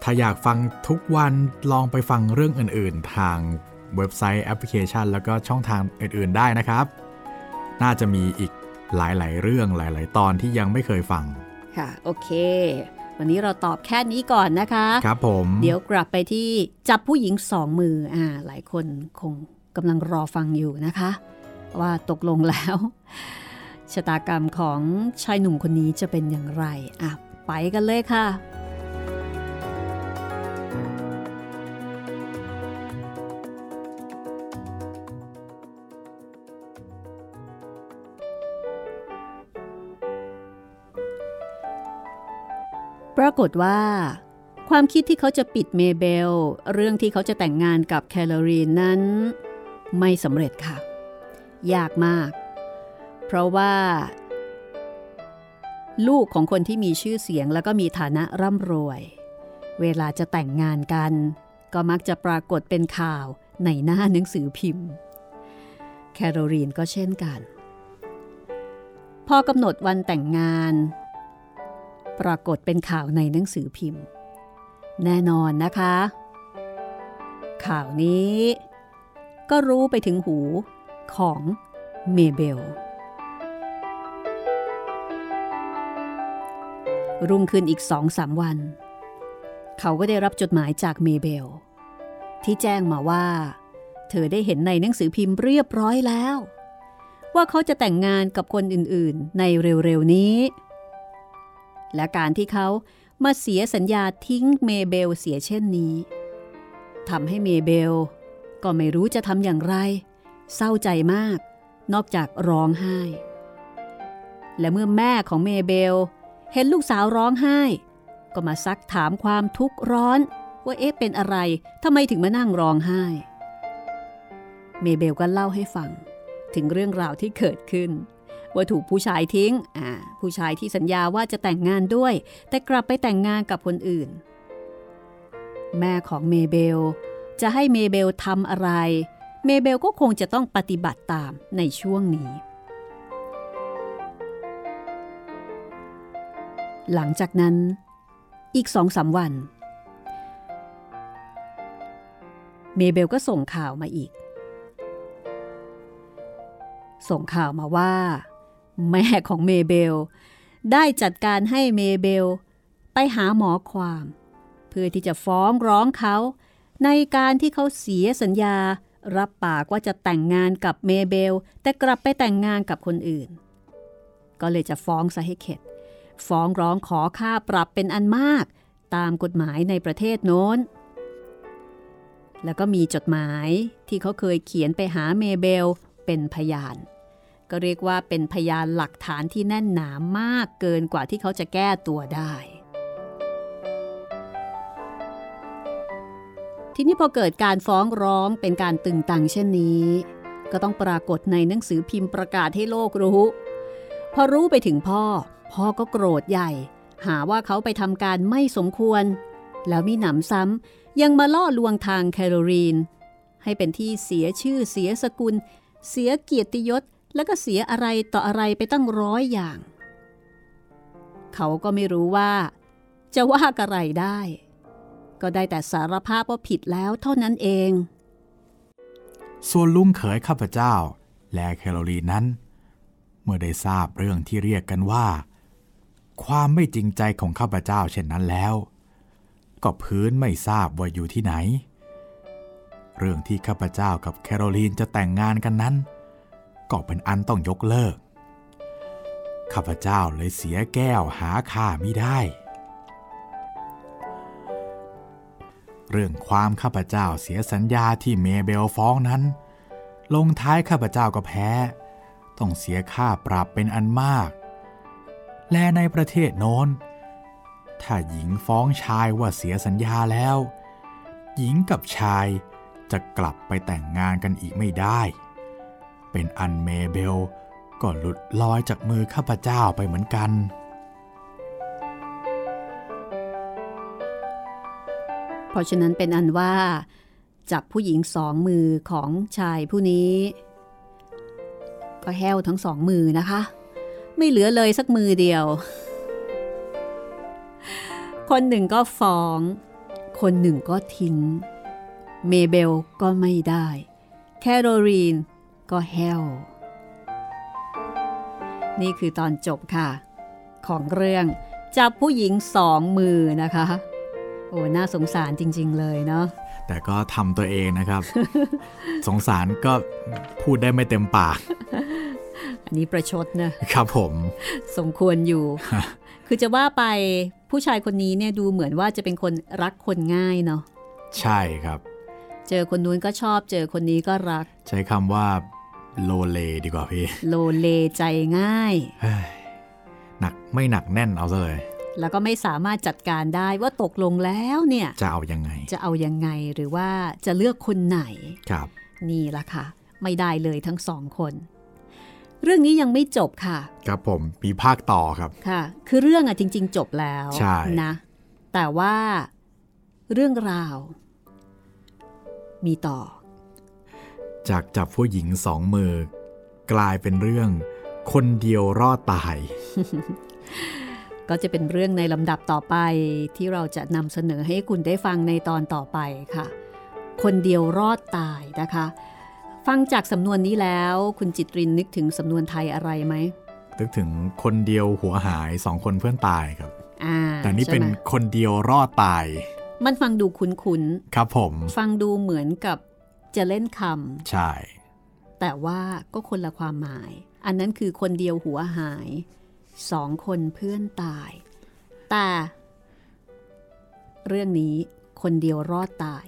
ถ้าอยากฟังทุกวันลองไปฟังเรื่องอื่น ๆ ทางเว็บไซต์แอปพลิเคชัน แล้วก็ช่องทางอื่น ๆ ได้นะครับ น่าจะมีอีก หลาย ๆ เรื่องหลาย ๆ ตอนที่ยังไม่เคยฟัง ค่ะ โอเค วันนี้เราตอบแค่นี้ก่อนนะคะ ครับผม เดี๋ยวกลับไปที่จับผู้หญิงสองมือ อ่า หลายคนคงกำลังรอฟังอยู่นะคะ ว่าตกลงแล้ว ชะตากรรมของชายหนุ่มคนนี้จะเป็นอย่างไร อะ ไปกันเลยค่ะ ปรากฏว่า ความคิดที่เขาจะปิดเมเบล เรื่องที่เขาจะแต่งงานกับแคลอรีนนั้น ไม่สำเร็จค่ะ ยากมาก เพราะว่า ลูกของคนที่มีชื่อเสียงแล้วก็มีฐานะร่ำรวย เวลาจะแต่งงานกัน ก็มักจะปรากฏเป็นข่าวในหน้าหนังสือพิมพ์ แคโรลีนก็เช่นกัน พอกำหนดวันแต่งงาน ปรากฏเป็นข่าวในหนังสือพิมพ์ แน่นอนนะคะ ข่าวนี้ ก็รู้ไปถึงหูของเมเบล รุ่งขึ้นอีกสองสามวัน เขาก็ได้รับจดหมายจากเมเบล ที่แจ้งมาว่า เธอได้เห็นในหนังสือพิมพ์เรียบร้อยแล้ว ว่าเขาจะแต่งงานกับคนอื่นๆ ในเร็วๆนี้ และการที่เขามาเสียสัญญาทิ้งเมเบลเสียเช่นนี้ทำให้เมเบล ก็ไม่รู้จะทำอย่างไร เศร้าใจมาก นอกจากร้องไห้ และเมื่อแม่ของเมเบล เห็นลูกสาวร้องไห้ ก็มาซักถามความทุกข์ร้อน ว่าเอ๊ะเป็นอะไรทำไมถึงมานั่งร้องไห้ เมเบลก็เล่าให้ฟัง ถึงเรื่องราวที่เกิดขึ้น ว่าถูกผู้ชายทิ้งอ่าผู้ชายที่สัญญาว่าจะแต่งงานด้วย แต่กลับไปแต่งงานกับคนอื่น แม่ของเมเบล จะให้เมเบลทำอะไร เมเบลก็คงจะต้องปฏิบัติตามในช่วงนี้ หลังจากนั้นอีกสองสามวัน เมเบลก็ส่งข่าวมาอีกส่งข่าวมาว่า แม่ของเมเบล ได้จัดการให้เมเบล ไปหาหมอความ เพื่อที่จะฟ้องร้องเขา ในการที่เขาเสียสัญญา รับปากว่าจะแต่งงานกับเมเบล แต่กลับไปแต่งงานกับคนอื่น ก็เลยจะฟ้องซะให้เข็ด ฟ้องร้องขอค่าปรับเป็นอันมาก ตามกฎหมายในประเทศโน้น แล้วก็มีจดหมายที่เขาเคยเขียนไปหาเมเบลเป็นพยาน ก็เรียกว่าเป็นพยานหลักฐานที่แน่นหนามากเกินกว่าที่เขาจะแก้ตัวได้ ทีนี้พอเกิดการฟ้องร้องเป็นการตึงตังเช่นนี้ ก็ต้องปรากฏในหนังสือพิมพ์ประกาศให้โลกรู้ พอรู้ไปถึงพ่อ พ่อก็โกรธใหญ่ หาว่าเขาไปทำการไม่สมควร แล้วมีหนำซ้ำยังมาล่อลวงทางแคโรลีน ให้เป็นที่เสียชื่อเสียสกุล เสียเกียรติยศ แล้วก็เสียอะไรต่ออะไรไปตั้งร้อยอย่าง เขาก็ไม่รู้ว่า จะว่าอะไรได้ ก็ได้แต่สารภาพว่าผิดแล้วเท่านั้นเอง ส่วนลุงเขยข้าพเจ้า และแคโรลีนนั้น เมื่อได้ทราบเรื่องที่เรียกกันว่า ความไม่จริงใจของข้าพเจ้าเช่นนั้นแล้ว ก็พื้นไม่ทราบว่าอยู่ที่ไหน เรื่องที่ข้าพเจ้ากับแคโรลีนจะแต่งงานกันนั้น ก็เป็นอันต้องยกเลิก ข้าพเจ้าเลยเสียแก้วหาค่าไม่ได้ เรื่องความข้าพเจ้าเสียสัญญาที่เมเบลฟ้องนั้น ลงท้ายข้าพเจ้าก็แพ้ ต้องเสียค่าปรับเป็นอันมาก และในประเทศโน้น ถ้าหญิงฟ้องชายว่าเสียสัญญาแล้ว หญิงกับชายจะกลับไปแต่งงานกันอีกไม่ได้ เป็นอันเมเบล ก็หลุดลอยจากมือข้าพเจ้าไปเหมือนกัน เพราะฉะนั้นเป็นอันว่า จับผู้หญิงสองมือของชายผู้นี้ ก็แห้วทั้งสองมือนะคะ ไม่เหลือเลยสักมือเดียว คนหนึ่งก็ฟ้อง คนหนึ่งก็ทิ้ง เมเบลก็ไม่ได้ แคโรลีน ก็แห้ว นี่คือตอนจบค่ะ ของเรื่องจับผู้หญิงสองมือนะคะ โอ้น่าสงสารจริง ๆ เลยเนาะแต่ก็ทำตัวเองนะครับ สงสารก็พูดได้ไม่เต็มปาก อันนี้ประชดนะครับผม สมควรอยู่ คือจะว่าไปผู้ชายคนนี้เนี่ยดูเหมือนว่าจะเป็นคนรักคนง่ายเนาะใช่ครับ เจอคนนู้นก็ชอบ เจอคนนี้ก็รัก ใช้คำว่า โลเลดีกว่าพี่ โลเลใจง่ายเฮ้ยหนักไม่หนักแน่นเอาซะเลย แล้วก็ไม่สามารถจัดการได้ว่าตกลงแล้วเนี่ย จะเอายังไง จะเอายังไงหรือว่าจะเลือกคนไหนครับ นี่ละค่ะ ไม่ได้เลยทั้งสองคน เรื่องนี้ยังไม่จบค่ะ ครับผมมีภาคต่อครับค่ะ คือเรื่องอะจริง ๆ จบแล้วใช่นะ แต่ว่าเรื่องราว มีต่อ จากจับผู้หญิงสองมือ กลายเป็นเรื่อง คนเดียวรอดตาย ก็จะเป็นเรื่องในลำดับต่อไปที่เราจะนำเสนอให้คุณได้ฟังในตอนต่อไปค่ะ คนเดียวรอดตายนะคะ ฟังจากสำนวนนี้แล้วคุณจิตรินนึกถึงสำนวนไทยอะไรไหมนึกถึงคนเดียวหัวหายสองคนเพื่อนตายครับอ่าแต่นี่ใช่เป็นไหมคนเดียวรอดตาย มันฟังดูคุ้นครับผมๆฟังดูเหมือนกับ จะเล่นคใช่ำแต่ว่าก็คนละความหมาย อันนั้นคือคนเดียวหัวหายสองคนเพื่อนตาย แต่เรื่องนี้คนเดียวรอดตาย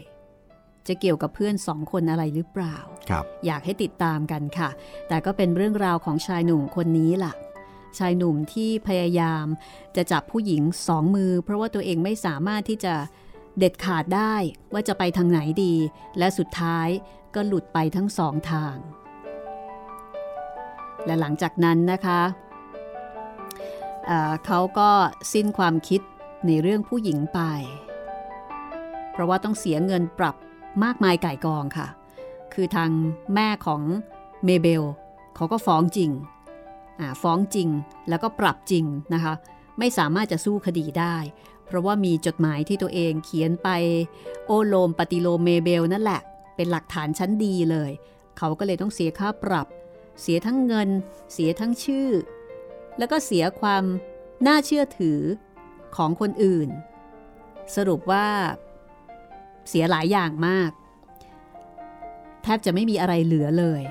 จะเกี่ยวกับเพื่อนสองคนอะไรหรือเปล่าครับ อยากให้ติดตามกันค่ะ แต่ก็เป็นเรื่องราวของชายหนุ่มคนนี้ล่ะ ชายหนุ่มที่พยายามจะจับผู้หญิงสองมือ เพราะว่าตัวเองไม่สามารถที่จะ เด็ดขาดได้ว่าจะไปทางไหนดี และสุดท้ายก็หลุดไปทั้งสองทาง และหลังจากนั้นนะคะเอ่อเขาก็สิ้นความคิดในเรื่องผู้หญิงไป เพราะว่าต้องเสียเงินปรับมากมายไก่กองค่ะ คือทางแม่ของเมเบลเขาก็ฟ้องจริง ฟ้องจริงแล้วก็ปรับจริงนะคะ ไม่สามารถจะสู้คดีได้ เพราะว่ามีจดหมายที่ตัวเองเขียนไปโอ้โลมปฏิโลมเมเบลนั่นแหละ เป็นหลักฐานชั้นดีเลย เขาก็เลยต้องเสียค่าปรับ เสียทั้งเงิน เสียทั้งชื่อ แล้วก็เสียความน่าเชื่อถือของคนอื่น สรุปว่าเสียหลายอย่างมาก แทบจะไม่มีอะไรเหลือเลย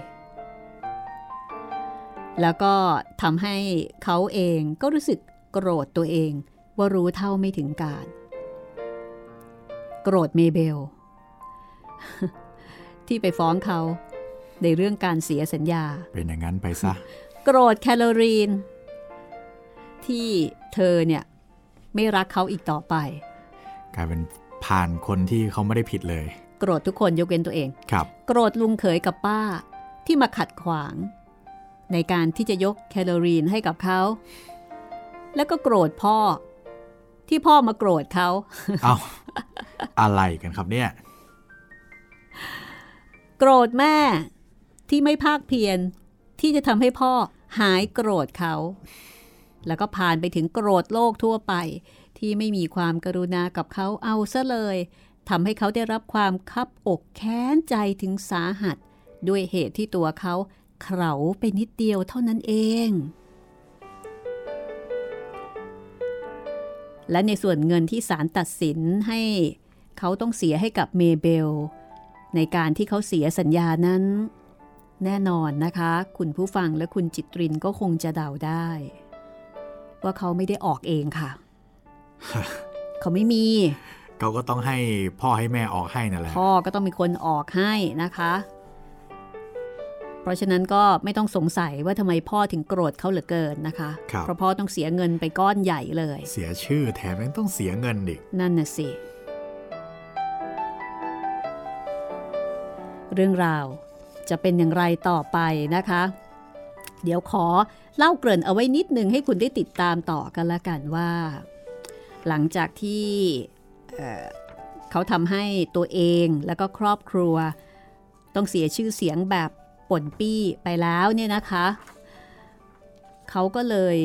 แล้วก็ทำให้เขาเองก็รู้สึกโกรธตัวเอง ว่ารู้เท่าไม่ถึงการ โกรธเมเบล ที่ไปฟ้องเขาในเรื่องการเสียสัญญา เป็นอย่างนั้นไปซะ โกรธแคลอรีน ที่เธอเนี่ย ไม่รักเขาอีกต่อไป กลายเป็นผ่านคนที่เขาไม่ได้ผิดเลย โกรธทุกคนยกเว้นตัวเองครับ โกรธลุงเขยกับป้าที่มาขัดขวาง ในการที่จะยกแคลอรีนให้กับเขา แล้วก็โกรธพ่อ ที่พ่อมาโกรธเขาเอาอะไรกันครับเนี่ย โกรธแม่ที่ไม่ภาคเพียรที่จะทำให้พ่อหายโกรธเขา แล้วก็ผ่านไปถึงโกรธโลกทั่วไป ที่ไม่มีความกรุณากับเขาเอาซะเลยทำให้เขาได้รับความคับอกแค้นใจถึงสาหัส ด้วยเหตุที่ตัวเขาเขาไปนิดเดียวเท่านั้นเอง และในส่วนเงินที่ศาลตัดสินให้เขาต้องเสียให้กับเมเบล ในการที่เขาเสียสัญญานั้น แน่นอนนะคะ คุณผู้ฟังและคุณจิตรินก็คงจะเดาได้ ว่าเขาไม่ได้ออกเองค่ะ เขาไม่มีเขาก็ต้องให้พ่อให้แม่ออกให้นั่นแหละพ่อก็ต้องมีคนออกให้นะคะ เพราะฉะนั้นก็ไม่ต้องสงสัยว่าทำไมพ่อถึงโกรธเขาเหลือเกินนะคะครับเพราะพ่อต้องเสียเงินไปก้อนใหญ่เลย เสียชื่อแถมยังต้องเสียเงินอีกนั่นน่ะสิ เรื่องราวจะเป็นอย่างไรต่อไปนะคะ เดี๋ยวขอเล่าเกริ่นเอาไว้นิดนึงให้คุณได้ติดตามต่อกันละกันว่า หลังจากที่เอ่อเขาทำให้ตัวเองแล้วก็ครอบครัว ต้องเสียชื่อเสียงแบบ ป่นปี้ไปแล้วเนี่ยนะคะ เขาก็เลย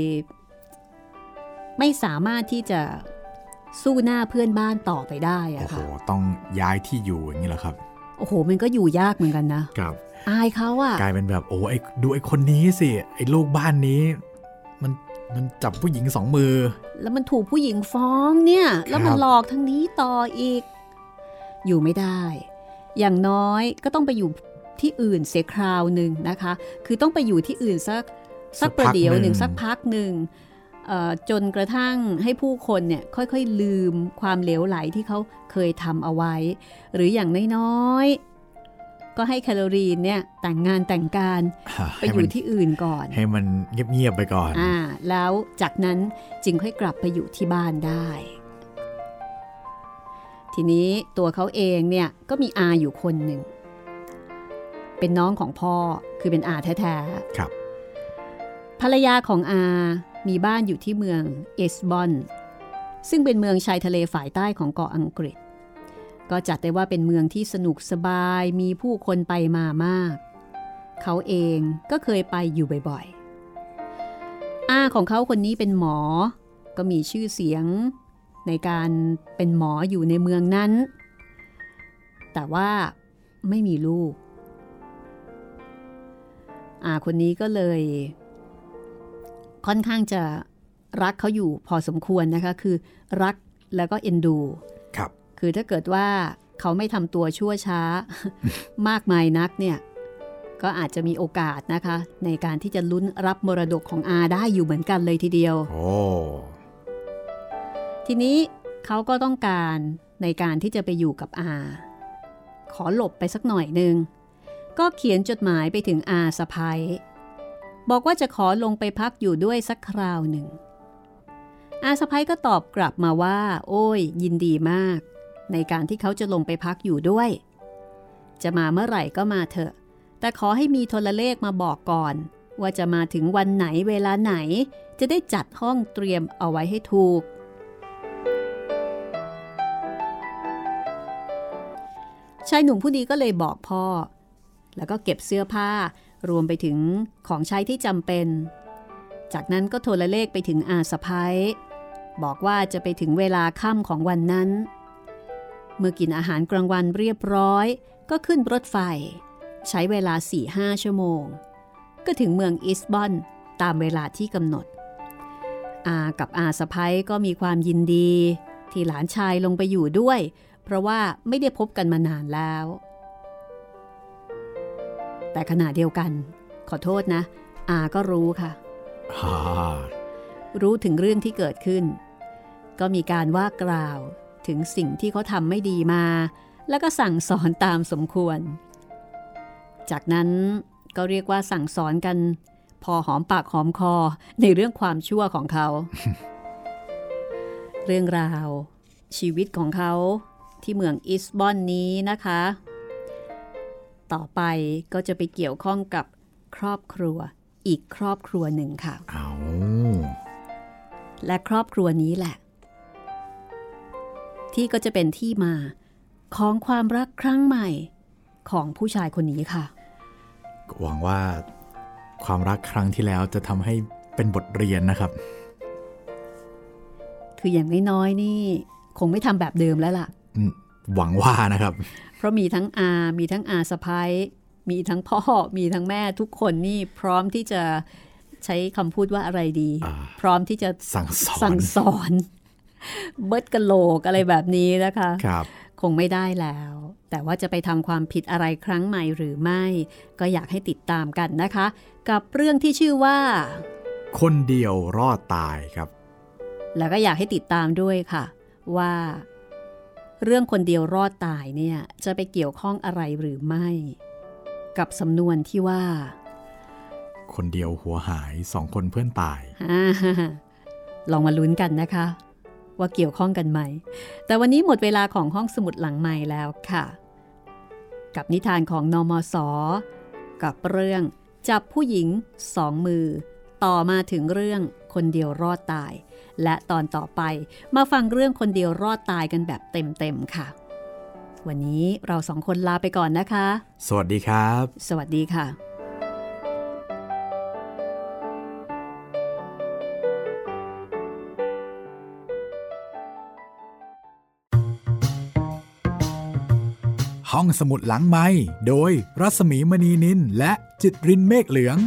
ไม่สามารถที่จะสู้หน้าเพื่อนบ้านต่อไปได้โอ้อะโหค่ะต้องย้ายที่อยู่อย่างนี้เหรอครับ โอ้โห มันก็อยู่ยากเหมือนกันนะครับอายเขาอะกลายเป็นแบบโอ้ไอ้ดูไอ้คนนี้สิไอ้ลูกบ้านนี้ มันมันจับผู้หญิงสองมือ แล้วมันถูกผู้หญิงฟ้องเนี่ย แล้วมันครับหลอกทั้งนี้ต่ออีก อยู่ไม่ได้ อย่างน้อยก็ต้องไปอยู่ ที่อื่นเสียคราวหนึ่งนะคะ คือต้องไปอยู่ที่อื่นสักสักประเดี๋ยวหนึ่งสักพักหนึ่งเอ่อจนกระทั่งให้ผู้คนเนี่ยค่อยๆลืมความเหลวไหลที่เขาเคยทำเอาไว้ หรืออย่างน้อยๆ ก็ให้แคลอรีนเนี่ยแต่งงานแต่งการไปอยู่ที่อื่นก่อน ให้มันเงียบๆไปก่อนอ่าแล้วจากนั้นจึงค่อยกลับไปอยู่ที่บ้านได้ ทีนี้ตัวเขาเองเนี่ยก็มีอาอยู่คนหนึ่ง เป็นน้องของพ่อคือเป็นอาแท้ครับๆภรรยาของอา มีบ้านอยู่ที่เมืองเอสบอน ซึ่งเป็นเมืองชายทะเลฝ่ายใต้ของเกาะอังกฤษ ก็จัดได้ว่าเป็นเมืองที่สนุกสบายมีผู้คนไปมามาก เขาเองก็เคยไปอยู่บ่อยๆ อาของเขาคนนี้เป็นหมอ ก็มีชื่อเสียงในการเป็นหมออยู่ในเมืองนั้น แต่ว่าไม่มีลูก อาคนนี้ก็เลย ค่อนข้างจะรักเขาอยู่พอสมควรนะคะ คือรักแล้วก็เอ็นดูครับ คือถ้าเกิดว่าเขาไม่ทำตัวชั่วช้ามากมายนักเนี่ยก็อาจจะมีโอกาสนะคะ ในการที่จะลุ้นรับมรดกของอาได้อยู่เหมือนกันเลยทีเดียวโอ้ทีนี้เขาก็ต้องการในการที่จะไปอยู่กับอา ขอหลบไปสักหน่อยหนึ่ง ก็เขียนจดหมายไปถึงอาสะพายบอกว่าจะขอลงไปพักอยู่ด้วยสักคราวหนึ่ง อาสะพายก็ตอบกลับมาว่า โอ้ย ยินดีมาก ในการที่เขาจะลงไปพักอยู่ด้วย จะมาเมื่อไหร่ก็มาเถอะ แต่ขอให้มีโทรเลขมาบอกก่อน ว่าจะมาถึงวันไหนเวลาไหน จะได้จัดห้องเตรียมเอาไว้ให้ถูกชายหนุ่มผู้นี้ก็เลยบอกพ่อ แล้วก็เก็บเสื้อผ้ารวมไปถึงของใช้ที่จำเป็น จากนั้นก็โทรเลขไปถึงอาสะพ้ายบอกว่าจะไปถึงเวลาค่ำของวันนั้น เมื่อกินอาหารกลางวันเรียบร้อย ก็ขึ้นรถไฟ ใช้เวลา 4-5 ชั่วโมง ก็ถึงเมืองอิสบอนตามเวลาที่กำหนด อากับอาสะพ้ายก็มีความยินดี ที่หลานชายลงไปอยู่ด้วย เพราะว่าไม่ได้พบกันมานานแล้ว แต่ขณะเดียวกัน ขอโทษนะ อาก็รู้ค่ะฮ่ารู้ถึงเรื่องที่เกิดขึ้น ก็มีการว่ากล่าวถึงสิ่งที่เขาทำไม่ดีมา แล้วก็สั่งสอนตามสมควร จากนั้นก็เรียกว่าสั่งสอนกัน พอหอมปากหอมคอในเรื่องความชั่วของเขา เรื่องราวชีวิตของเขาที่เมืองอิสบอนนี้นะคะ ต่อไปก็จะไปเกี่ยวข้องกับครอบครัวอีกครอบครัวหนึ่งค่ะเอาและครอบครัวนี้แหละ ที่ก็จะเป็นที่มาของความรักครั้งใหม่ของผู้ชายคนนี้ค่ะ หวังว่าความรักครั้งที่แล้วจะทำให้เป็นบทเรียนนะครับ คืออย่างน้อยๆนี่ คงไม่ทำแบบเดิมแล้วล่ะอืม หวังว่านะครับ เพราะมีทั้งอา มีทั้งอาสะพ้ายมีทั้งพ่อ มีทั้งแม่ทุกคนนี่พร้อมที่จะใช้คำพูดว่าอะไรดีอ่าพร้อมที่จะสั่งสอนสั่งสอน เบิดกะโหลกอะไรแบบนี้นะคะครับคงไม่ได้แล้ว แต่ว่าจะไปทำความผิดอะไรครั้งใหม่หรือไม่ ก็อยากให้ติดตามกันนะคะ กับเรื่องที่ชื่อว่า คนเดียวรอดตายครับ แล้วก็อยากให้ติดตามด้วยค่ะ ว่า เรื่องคนเดียวรอดตายเนี่ยจะไปเกี่ยวข้องอะไรหรือไม่ กับสำนวนที่ว่า คนเดียวหัวหายสองคนเพื่อนตายอ่าลองมาลุ้นกันนะคะ ว่าเกี่ยวข้องกันไหม แต่วันนี้หมดเวลาของห้องสมุดหลังใหม่แล้วค่ะ กับนิทานของนอมศกับเรื่องจับผู้หญิงสองมือ ต่อมาถึงเรื่องคนเดียวรอดตาย และตอนต่อไปมาฟังเรื่องคนเดียวรอดตายกันแบบเต็มๆค่ะ วันนี้เราสองคนลาไปก่อนนะคะ สวัสดีครับ สวัสดีค่ะห้องสมุดหลังไม้โดยรัสมีมณีนินและจิตรินเมฆเหลือง